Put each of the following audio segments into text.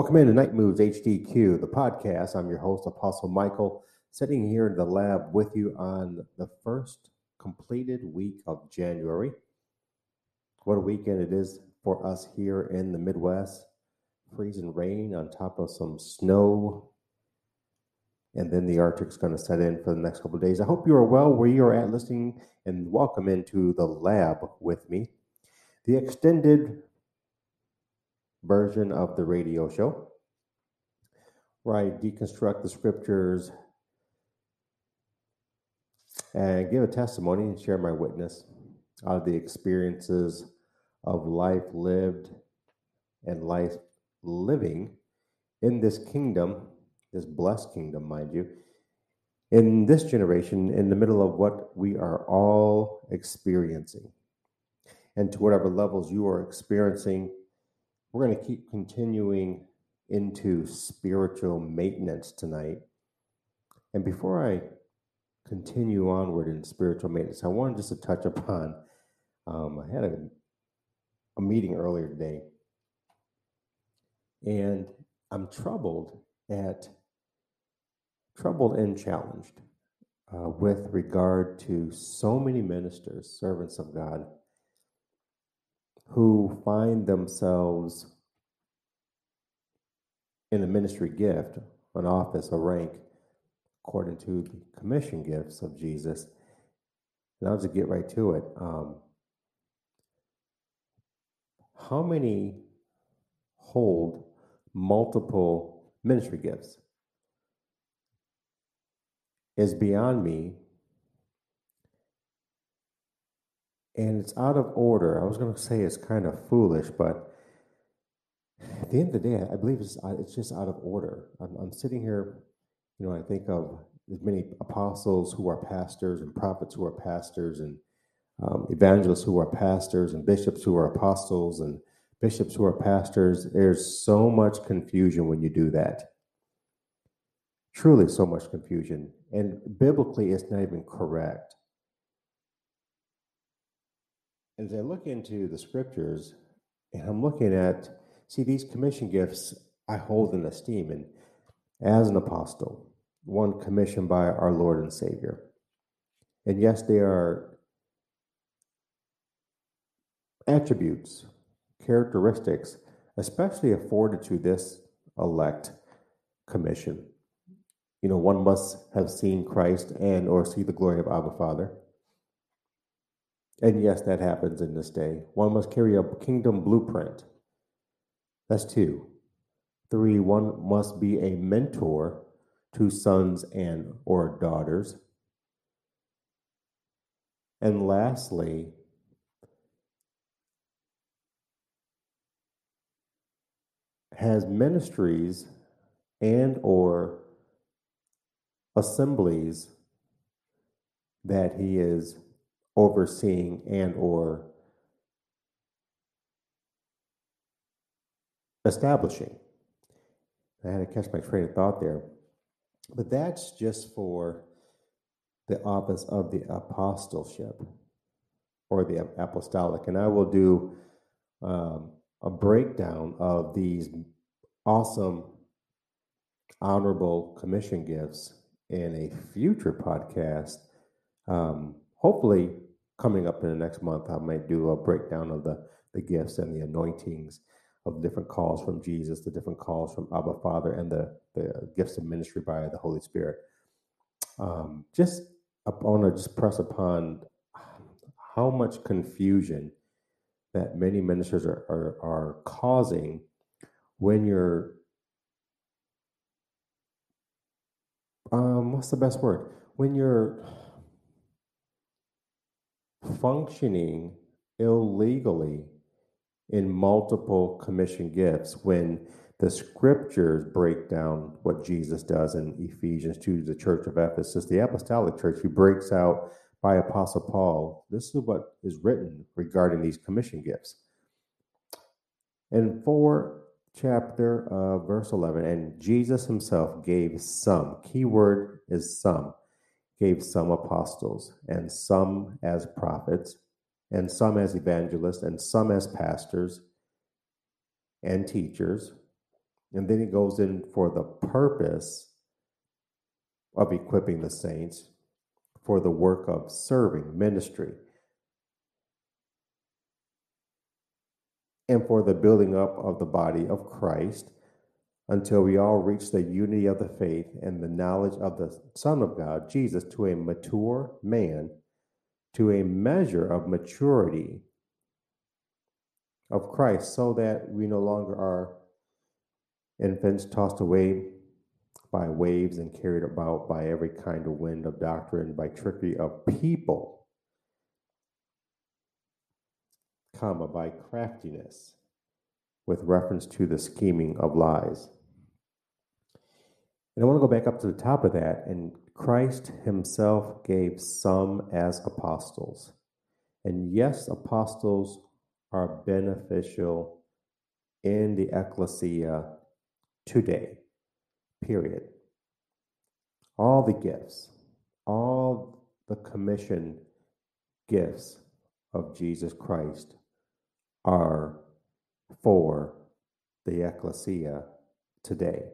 Welcome into Nitemoodz HDQ, the podcast. I'm your host, Apostle Michael, sitting here in the lab with you on the first completed week of January. What a weekend it is for us here in the Midwest. Freezing rain on top of some snow. And then the Arctic's going to set in for the next couple of days. I hope you are well where you are at listening and welcome into the lab with me. The extended version of the radio show where I deconstruct the scriptures and give a testimony and share my witness of the experiences of life lived and life living in this kingdom, this blessed kingdom, mind you, in this generation, in the middle of what we are all experiencing. And to whatever levels you are experiencing we're going to keep continuing into spiritual maintenance tonight. And before I continue onward in spiritual maintenance, I wanted just to touch upon. Um, I had a, a meeting earlier today, and I'm troubled at troubled and challenged uh, with regard to so many ministers, servants of God who find themselves in a ministry gift, an office, a rank, according to the commission gifts of Jesus. And I'll just get right to it. Um, how many hold multiple ministry gifts? Is beyond me and it's out of order. I was going to say it's kind of foolish, but at the end of the day, I believe it's uh, it's just out of order. I'm, I'm sitting here, you know, I think of as many apostles who are pastors and prophets who are pastors and um, evangelists who are pastors and bishops who are apostles and bishops who are pastors. There's so much confusion when you do that. Truly, so much confusion. And biblically, it's not even correct as I look into the scriptures, and I'm looking at, see, these commission gifts I hold in esteem. And as an apostle, one commissioned by our Lord and Savior. And yes, they are attributes, characteristics, especially afforded to this elect commission. You know, one must have seen Christ and or see the glory of Abba Father. And yes, that happens in this day. One must carry a kingdom blueprint. That's two. Three, one must be a mentor to sons and or daughters. And lastly, has ministries and or assemblies that he is overseeing and or establishing. I had to catch my train of thought there. But that's just for the office of the apostleship or the apostolic. And I will do um, a breakdown of these awesome, honorable commission gifts in a future podcast. Um, hopefully coming up in the next month, I might do a breakdown of the, the gifts and the anointings of different calls from Jesus, the different calls from Abba Father, and the, the gifts of ministry by the Holy Spirit. Um, just I want to just press upon how much confusion that many ministers are, are, are causing when you're um, what's the best word when you're functioning illegally in multiple commission gifts when the scriptures break down what Jesus does in Ephesians 2 the church of Ephesus, the apostolic church, he breaks out by Apostle Paul. This is what is written regarding these commission gifts. In 4 chapter uh, verse 11, and Jesus himself gave some, keyword is some, gave some apostles, and some as prophets, and some as evangelists, and some as pastors and teachers. And then he goes in for the purpose of equipping the saints for the work of serving ministry and for the building up of the body of Christ until we all reach the unity of the faith and the knowledge of the Son of God, Jesus, to a mature man, to a measure of maturity of Christ, so that we no longer are infants tossed away by waves and carried about by every kind of wind of doctrine, by trickery of people, comma, by craftiness, with reference to the scheming of lies. And I want to go back up to the top of that. And Christ himself gave some as apostles. And yes, apostles are beneficial in the ecclesia today, period. All the gifts, all the commission gifts of Jesus Christ are for the ecclesia today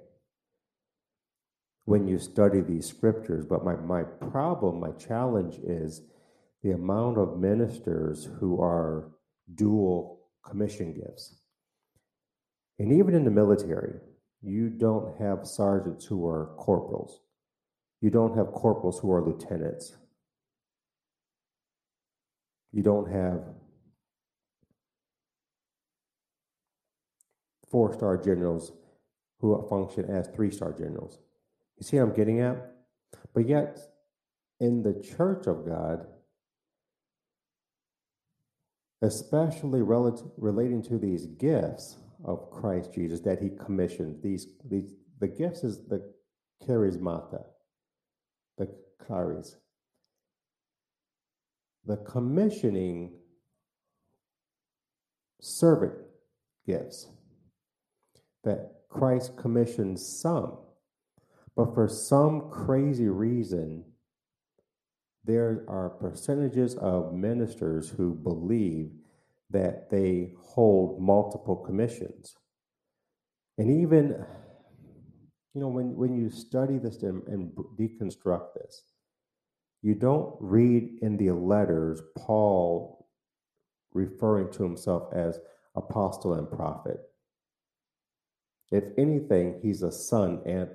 when you study these scriptures. But my, my problem, my challenge is the amount of ministers who are dual commission gifts. And even in the military, you don't have sergeants who are corporals. You don't have corporals who are lieutenants. You don't have four star generals who function as three star generals. You see what I'm getting at? But yet, in the church of God, especially relative, relating to these gifts of Christ Jesus that he commissioned, these, these the gifts is the charismata, the charis. The commissioning servant gifts that Christ commissioned some but for some crazy reason, there are percentages of ministers who believe that they hold multiple commissions. And even, you know, when, when you study this and, and deconstruct this, you don't read in the letters Paul referring to himself as apostle and prophet. If anything, he's a son and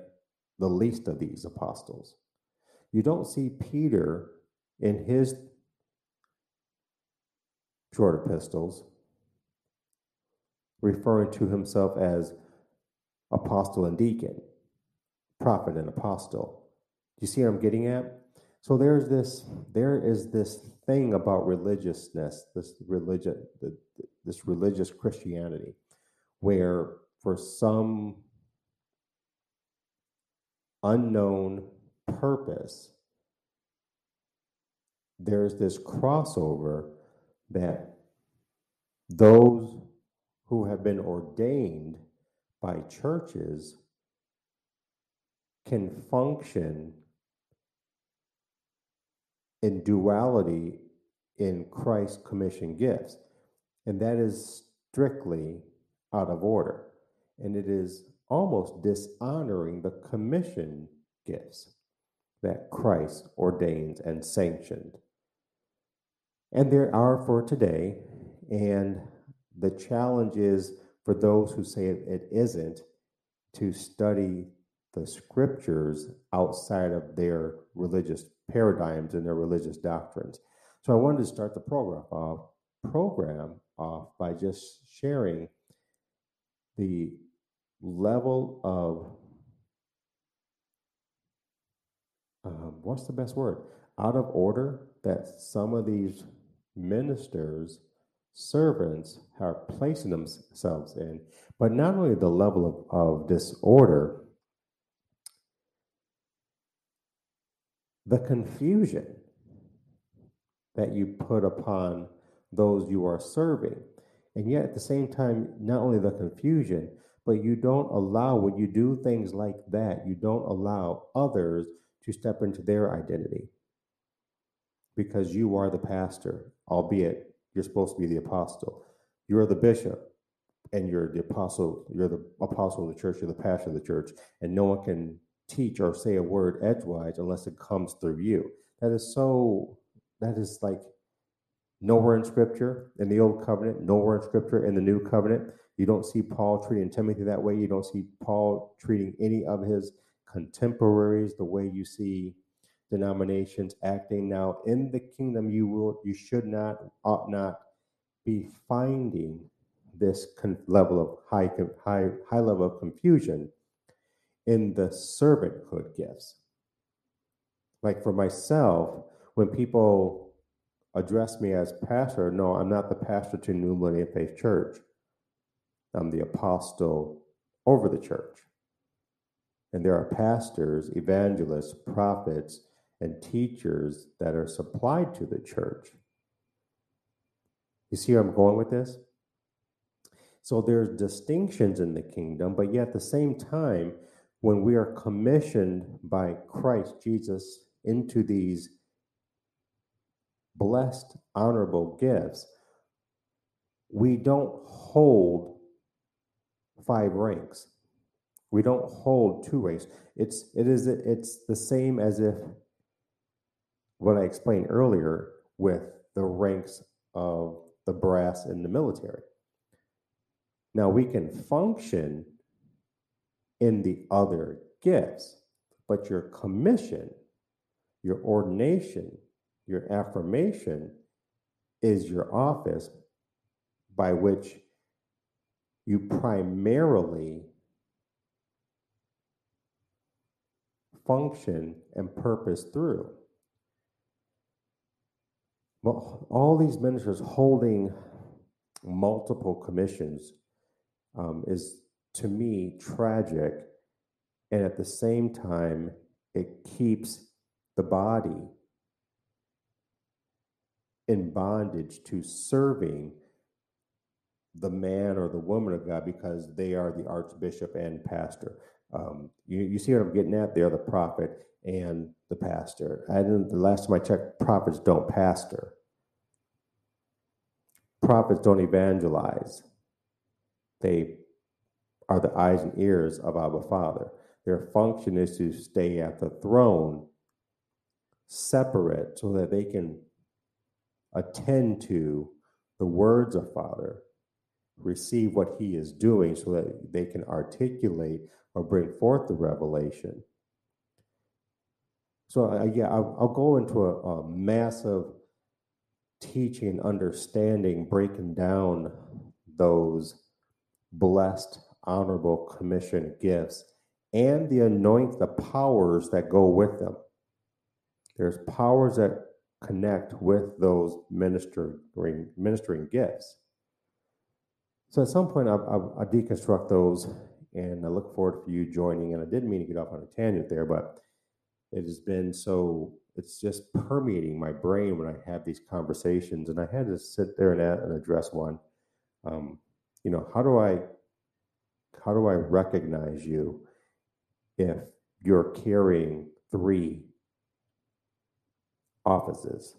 the least of these apostles. You don't see Peter in his short epistles referring to himself as apostle and deacon, prophet and apostle. You see what I'm getting at? So there's this, there is this thing about religiousness, this religion, this religious Christianity, where for some unknown purpose, there's this crossover that those who have been ordained by churches can function in duality in Christ's commission gifts. And that is strictly out of order. And it is almost dishonoring the commission gifts that Christ ordains and sanctioned. And there are for today, and the challenge is for those who say it isn't to study the scriptures outside of their religious paradigms and their religious doctrines. So I wanted to start the program off, program off by just sharing the level of um, what's the best word? Out of order that some of these ministers servants are placing themselves in. But not only the level of, of disorder the confusion that you put upon those you are serving. And yet at the same time not only the confusion but you don't allow, when you do things like that, you don't allow others to step into their identity because you are the pastor, albeit you're supposed to be the apostle. You're the bishop, and you're the apostle, you're the apostle of the church, you're the pastor of the church, and no one can teach or say a word edgewise unless it comes through you. That is so, that is like nowhere in scripture in the old covenant, nowhere in scripture in the new covenant. You don't see Paul treating Timothy that way. You don't see Paul treating any of his contemporaries the way you see denominations acting. Now in the kingdom you will you should not ought not be finding this con- level of high high high level of confusion in the servanthood gifts. Like for myself when people address me as pastor no i'm not the pastor to new millennium faith church i'm the apostle over the church and there are pastors evangelists prophets and teachers that are supplied to the church. You see where I'm going with this? So there's distinctions in the kingdom, but yet at the same time, when we are commissioned by Christ Jesus into these blessed, honorable gifts, we don't hold five ranks. We don't hold two ranks. It's it is it's the same as if what I explained earlier with the ranks of the brass in the military. Now we can function in the other gifts, but your commission, your ordination, your affirmation is your office by which you primarily function and purpose through. Well, all these ministers holding multiple commissions um, is to me tragic. And at the same time, it keeps the body in bondage to serving the man or the woman of God because they are the archbishop and pastor. Um, you, you see what I'm getting at? They're the prophet and the pastor. I didn't, the last time I checked, prophets don't pastor. Prophets don't evangelize. They are the eyes and ears of our Father. Their function is to stay at the throne separate so that they can attend to the words of Father, receive what He is doing so that they can articulate or bring forth the revelation. So, uh, yeah, I'll, I'll, go into a, a massive teaching, understanding, breaking down those blessed, honorable commission gifts and the anoint, the powers that go with them. There's powers that connect with those ministering ministering gifts. So at some point, I, I, I deconstruct those, and I look forward for you joining. And I didn't mean to get off on a tangent there, but it has been so it's just permeating my brain when I have these conversations, and I had to sit there and, and address one. Um, you know, how do I how do I recognize you if you're carrying three offices?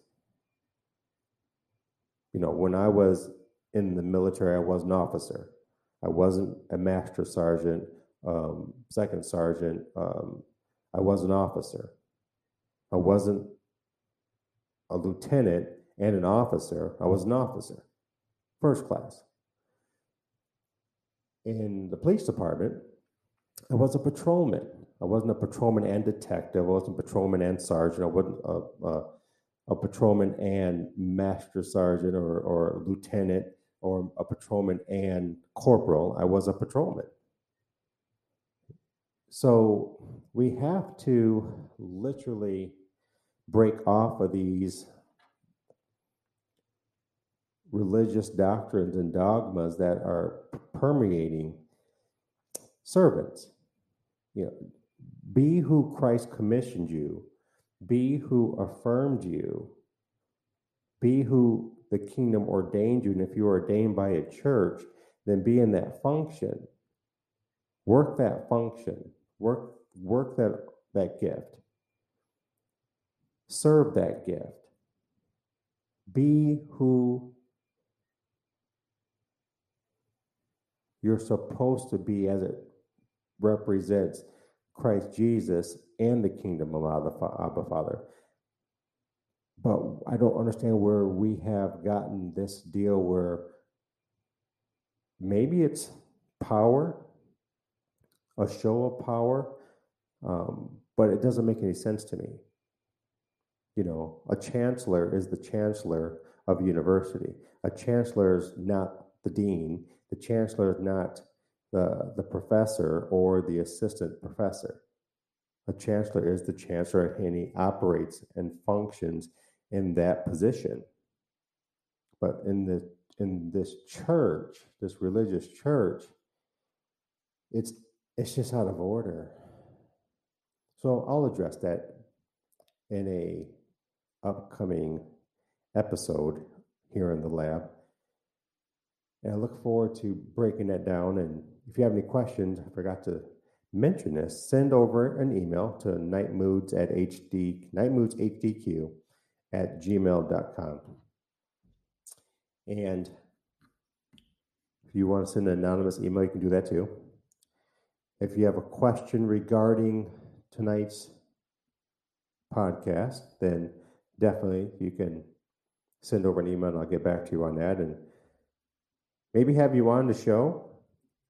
You know, when I was in the military, I was an officer. I wasn't a master sergeant, um, second sergeant. Um, I was an officer. I wasn't a lieutenant and an officer. I was an officer, first class. In the police department, I was a patrolman. I wasn't a patrolman and detective. I wasn't a patrolman and sergeant. I wasn't a, a, a patrolman and master sergeant or, or lieutenant or a patrolman and corporal. I was a patrolman. So we have to literally break off of these religious doctrines and dogmas that are permeating servants. You know, be who Christ commissioned you, be who affirmed you, be who the kingdom ordained you. And if you are ordained by a church, then be in that function. Work that function. Work work that that gift serve that gift. Be who You're supposed to be as it represents Christ Jesus and the kingdom of Abba Father. But I don't understand where we have gotten this deal where maybe it's power, a show of power, um, but it doesn't make any sense to me. You know, a chancellor is the chancellor of a university. A chancellor is not the dean. The chancellor is not the, the professor or the assistant professor. A chancellor is the chancellor and he operates and functions in that position. But in the in this church, this religious church, it's it's just out of order. So I'll address that in a upcoming episode here in the lab. And I look forward to breaking that down. And if you have any questions, I forgot to mention this, send over an email to nitemoodz at hd nitemoodzhdq at gmail.com. And if you want to send an anonymous email, you can do that too. If you have a question regarding tonight's podcast, then definitely you can send over an email and I'll get back to you on that and maybe have you on the show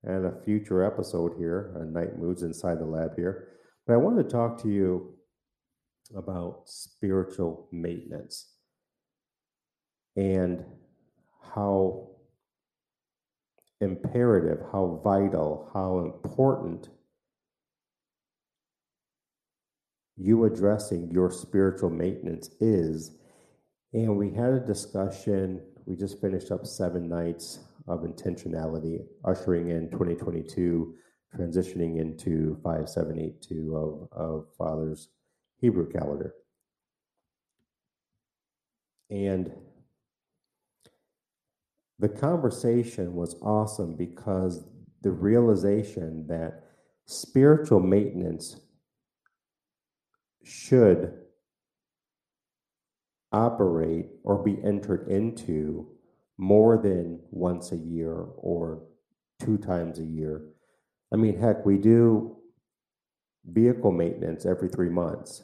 and a future episode here on Nitemoodz Inside the Lab here. But I wanted to talk to you about spiritual maintenance and how imperative, how vital, how important you addressing your spiritual maintenance is. And we had a discussion, we just finished up seven nights of intentionality, ushering in 2022, transitioning into 5782 of, of Father's Hebrew calendar. And the conversation was awesome because the realization that spiritual maintenance should operate or be entered into more than once a year or two times a year. I mean, heck, we do vehicle maintenance every three months.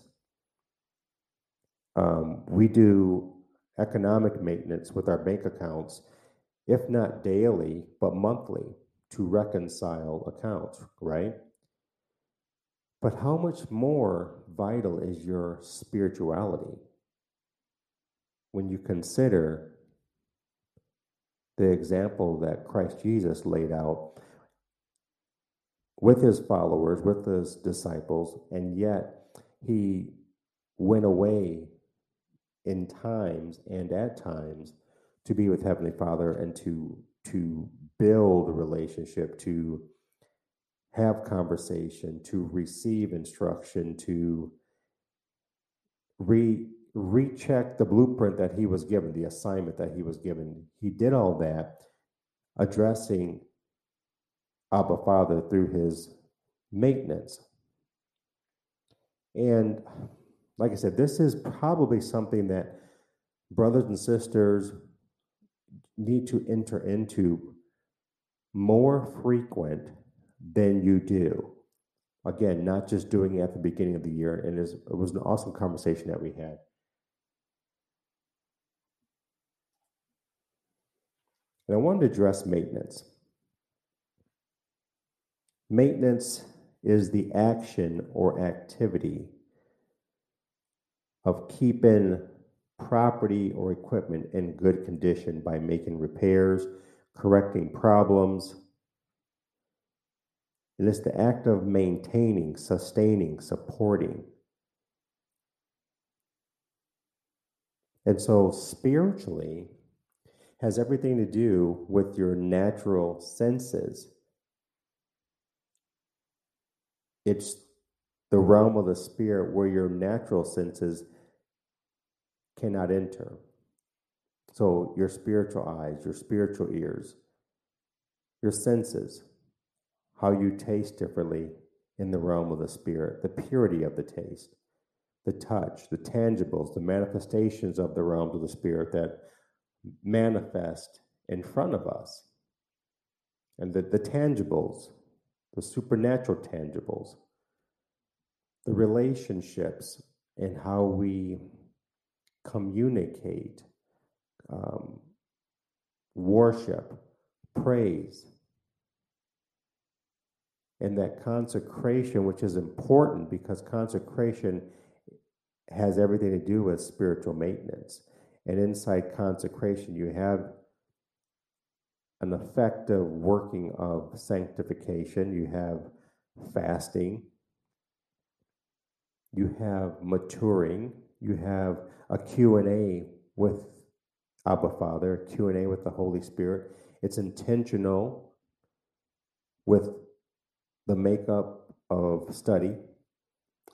Um, we do economic maintenance with our bank accounts, if not daily, but monthly to reconcile accounts, right? But how much more vital is your spirituality when you consider the example that Christ Jesus laid out with his followers, with his disciples, and yet he went away in times and at times to be with Heavenly Father and to to build a relationship, to have conversation, to receive instruction, to re recheck the blueprint that he was given, the assignment that he was given. He did all that addressing Abba Father through his maintenance. And like I said, this is probably something that brothers and sisters need to enter into more frequent than you do. Again, not just doing it at the beginning of the year. And it was an awesome conversation that we had. And I wanted to address maintenance. Maintenance is the action or activity of keeping property or equipment in good condition by making repairs, correcting problems. And it's the act of maintaining, sustaining, supporting. And so, spiritually, has everything to do with your natural senses It's the realm of the spirit where your natural senses cannot enter. So, your spiritual eyes, your spiritual ears, your senses, how you taste differently in the realm of the spirit, the purity of the taste, the touch, the tangibles, the manifestations of the realms of the spirit that manifest in front of us. and the, the tangibles, the supernatural tangibles, the relationships, and how we communicate, um, worship, praise, and that consecration, which is important because consecration has everything to do with spiritual maintenance. And inside consecration, you have an effective working of sanctification, you have fasting, you have maturing, you have a Q&A with Abba Father, Q&A with the Holy Spirit. It's intentional with the makeup of study,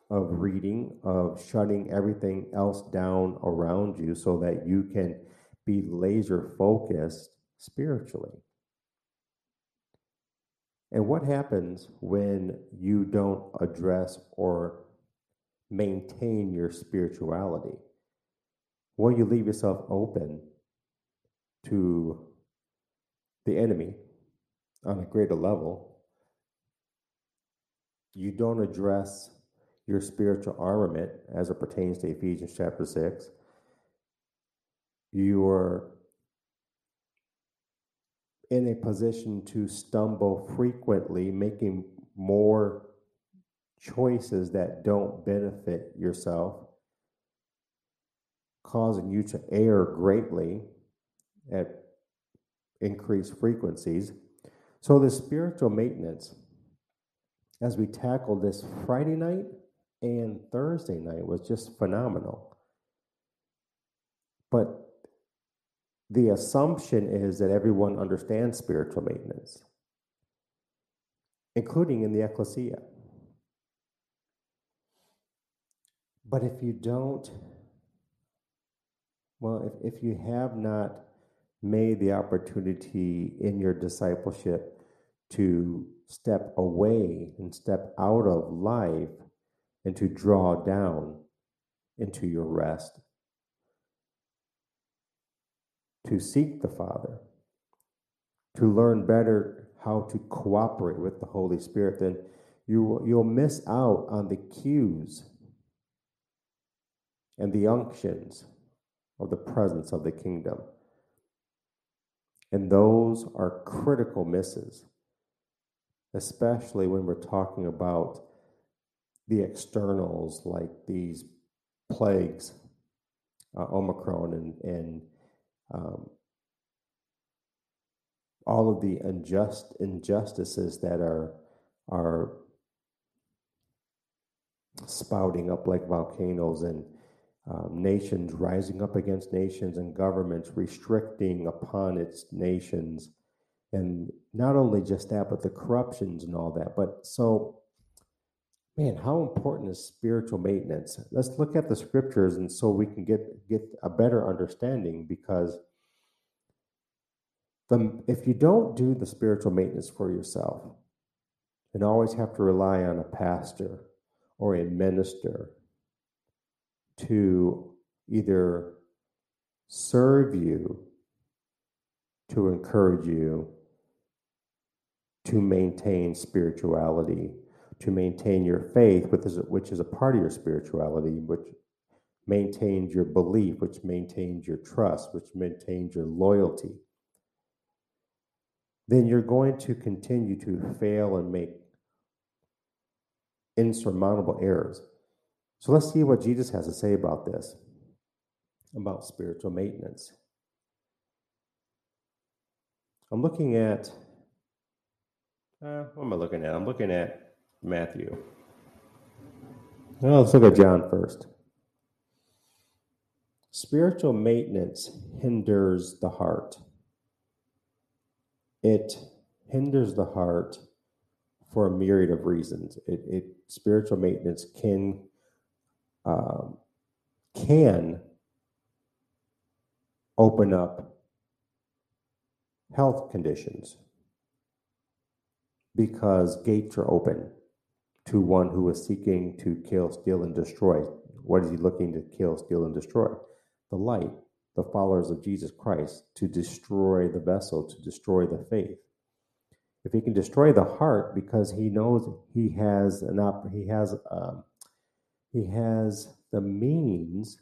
of reading, of shutting everything else down around you so that you can be laser focused spiritually. And what happens when you don't address or maintain your spirituality? Well, you leave yourself open to the enemy on a greater level. You don't address your spiritual armament as it pertains to Ephesians chapter 6. You're in a position to stumble frequently, making more choices that don't benefit yourself, causing you to err greatly at increased frequencies. So, the spiritual maintenance, as we tackled this Friday night and Thursday night, was just phenomenal. But the assumption is that everyone understands spiritual maintenance, including in the ecclesia. But if you don't, well, if, if you have not made the opportunity in your discipleship to step away and step out of life and to draw down into your rest, to seek the Father, to learn better how to cooperate with the Holy Spirit, then you, you'll miss out on the cues and the unctions of the presence of the kingdom. And those are critical misses, especially when we're talking about the externals like these plagues, uh, Omicron, and, and um, all of the unjust injustices that are are spouting up like volcanoes and um, nations rising up against nations and governments restricting upon its nations. And not only just that but the corruptions and all that. But so man how important is spiritual maintenance? Let's look at the scriptures and so we can get get a better understanding because the, if you don't do the spiritual maintenance for yourself and always have to rely on a pastor or a minister to either serve you, to encourage you, to maintain spirituality, to maintain your faith, which is, which is a part of your spirituality, which maintains your belief, which maintains your trust, which maintains your loyalty, then you're going to continue to fail and make insurmountable errors. So let's see what Jesus has to say about this, about spiritual maintenance. I'm looking at, uh, what am I looking at? I'm looking at Matthew. Well, let's look at John first. Spiritual maintenance hinders the heart. It hinders the heart for a myriad of reasons. It, it spiritual maintenance can um, can open up health conditions because gates are open to one who is seeking to kill, steal, and destroy. What is he looking to kill, steal, and destroy? The light, the followers of Jesus Christ, to destroy the vessel, to destroy the faith. if he can destroy the heart because he knows he has an op- he has um, he has the means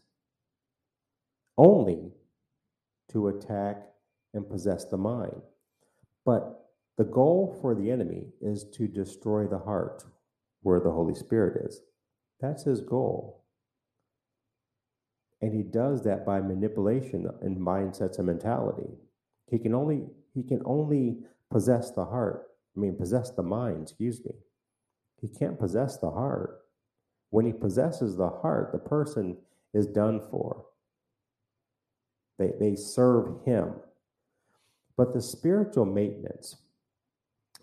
only to attack and possess the mind but the goal for the enemy is to destroy the heart where the holy spirit is that's his goal and he does that by manipulation and mindsets and mentality he can only he can only possess the heart. I mean, possess the mind, excuse me. He can't possess the heart. When he possesses the heart, the person is done for. They, they serve him. But the spiritual maintenance,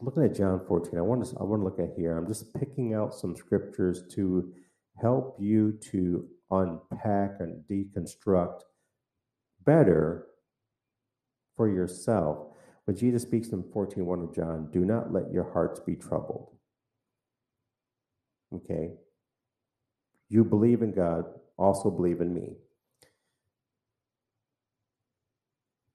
looking at John 14, I want to I want to look at here. I'm just picking out some scriptures to help you to unpack and deconstruct better for yourself but Jesus speaks in 14 1 of John, do not let your hearts be troubled. Okay? You believe in God, also believe in me.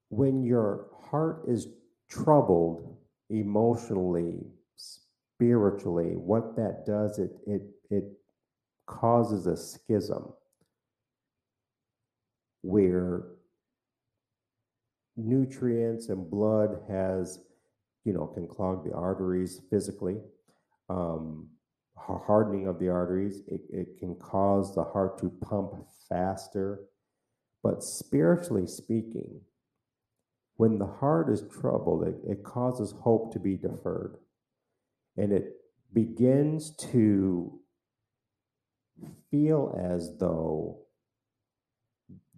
When your heart is troubled emotionally, spiritually, what that does, it it it causes a schism where nutrients and blood has, you know, can clog the arteries physically. Um, hardening of the arteries, it, it can cause the heart to pump faster. But spiritually speaking, when the heart is troubled, it, it causes hope to be deferred. And it begins to feel as though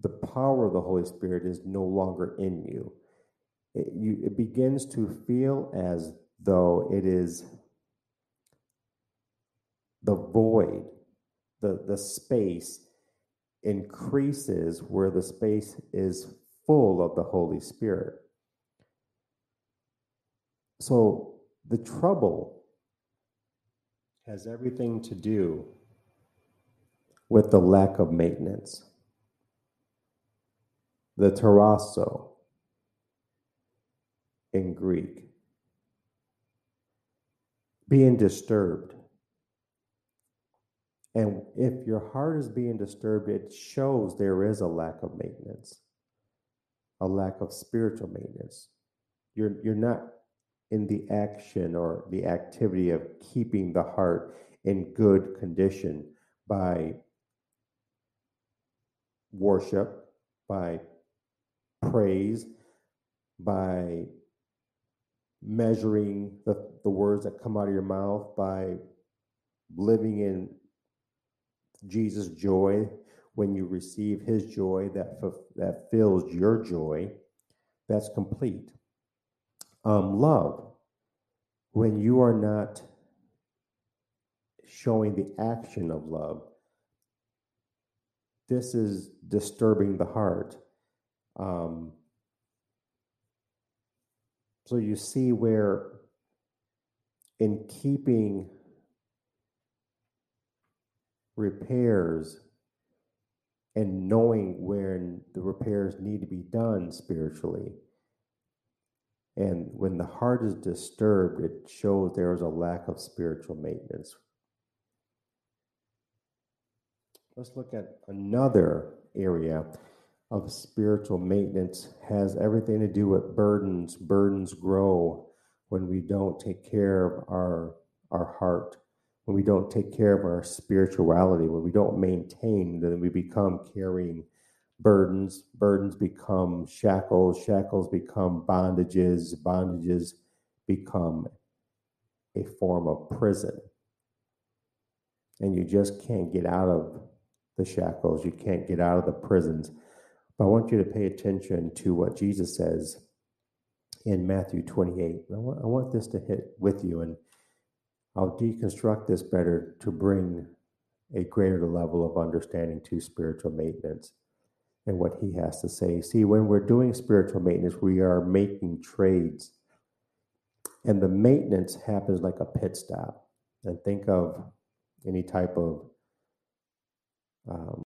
the power of the Holy Spirit is no longer in you. It, you, it begins to feel as though it is the void, the, the space increases where the space is full of the Holy Spirit. So the trouble has everything to do with the lack of maintenance the tarasso in Greek. Being disturbed. And if your heart is being disturbed, it shows there is a lack of maintenance, a lack of spiritual maintenance. You're, you're not in the action or the activity of keeping the heart in good condition by worship, by praise by measuring the, the words that come out of your mouth, by living in Jesus' joy when you receive his joy that, that fills your joy, that's complete. Um, love, when you are not showing the action of love, this is disturbing the heart. Um, so you see where, in keeping repairs and knowing when the repairs need to be done spiritually, and when the heart is disturbed, it shows there is a lack of spiritual maintenance. Let's look at another area of spiritual maintenance has everything to do with burdens. Burdens grow when we don't take care of our our heart, when we don't take care of our spirituality, when we don't maintain, then we become carrying burdens. Burdens become shackles. Shackles become bondages. Bondages become a form of prison. And you just can't get out of the shackles. You can't get out of the prisons but I want you to pay attention to what Jesus says in Matthew 28. I want, I want this to hit with you, and I'll deconstruct this better to bring a greater level of understanding to spiritual maintenance and what he has to say. See, when we're doing spiritual maintenance, we are making trades, and the maintenance happens like a pit stop. And think of any type of um,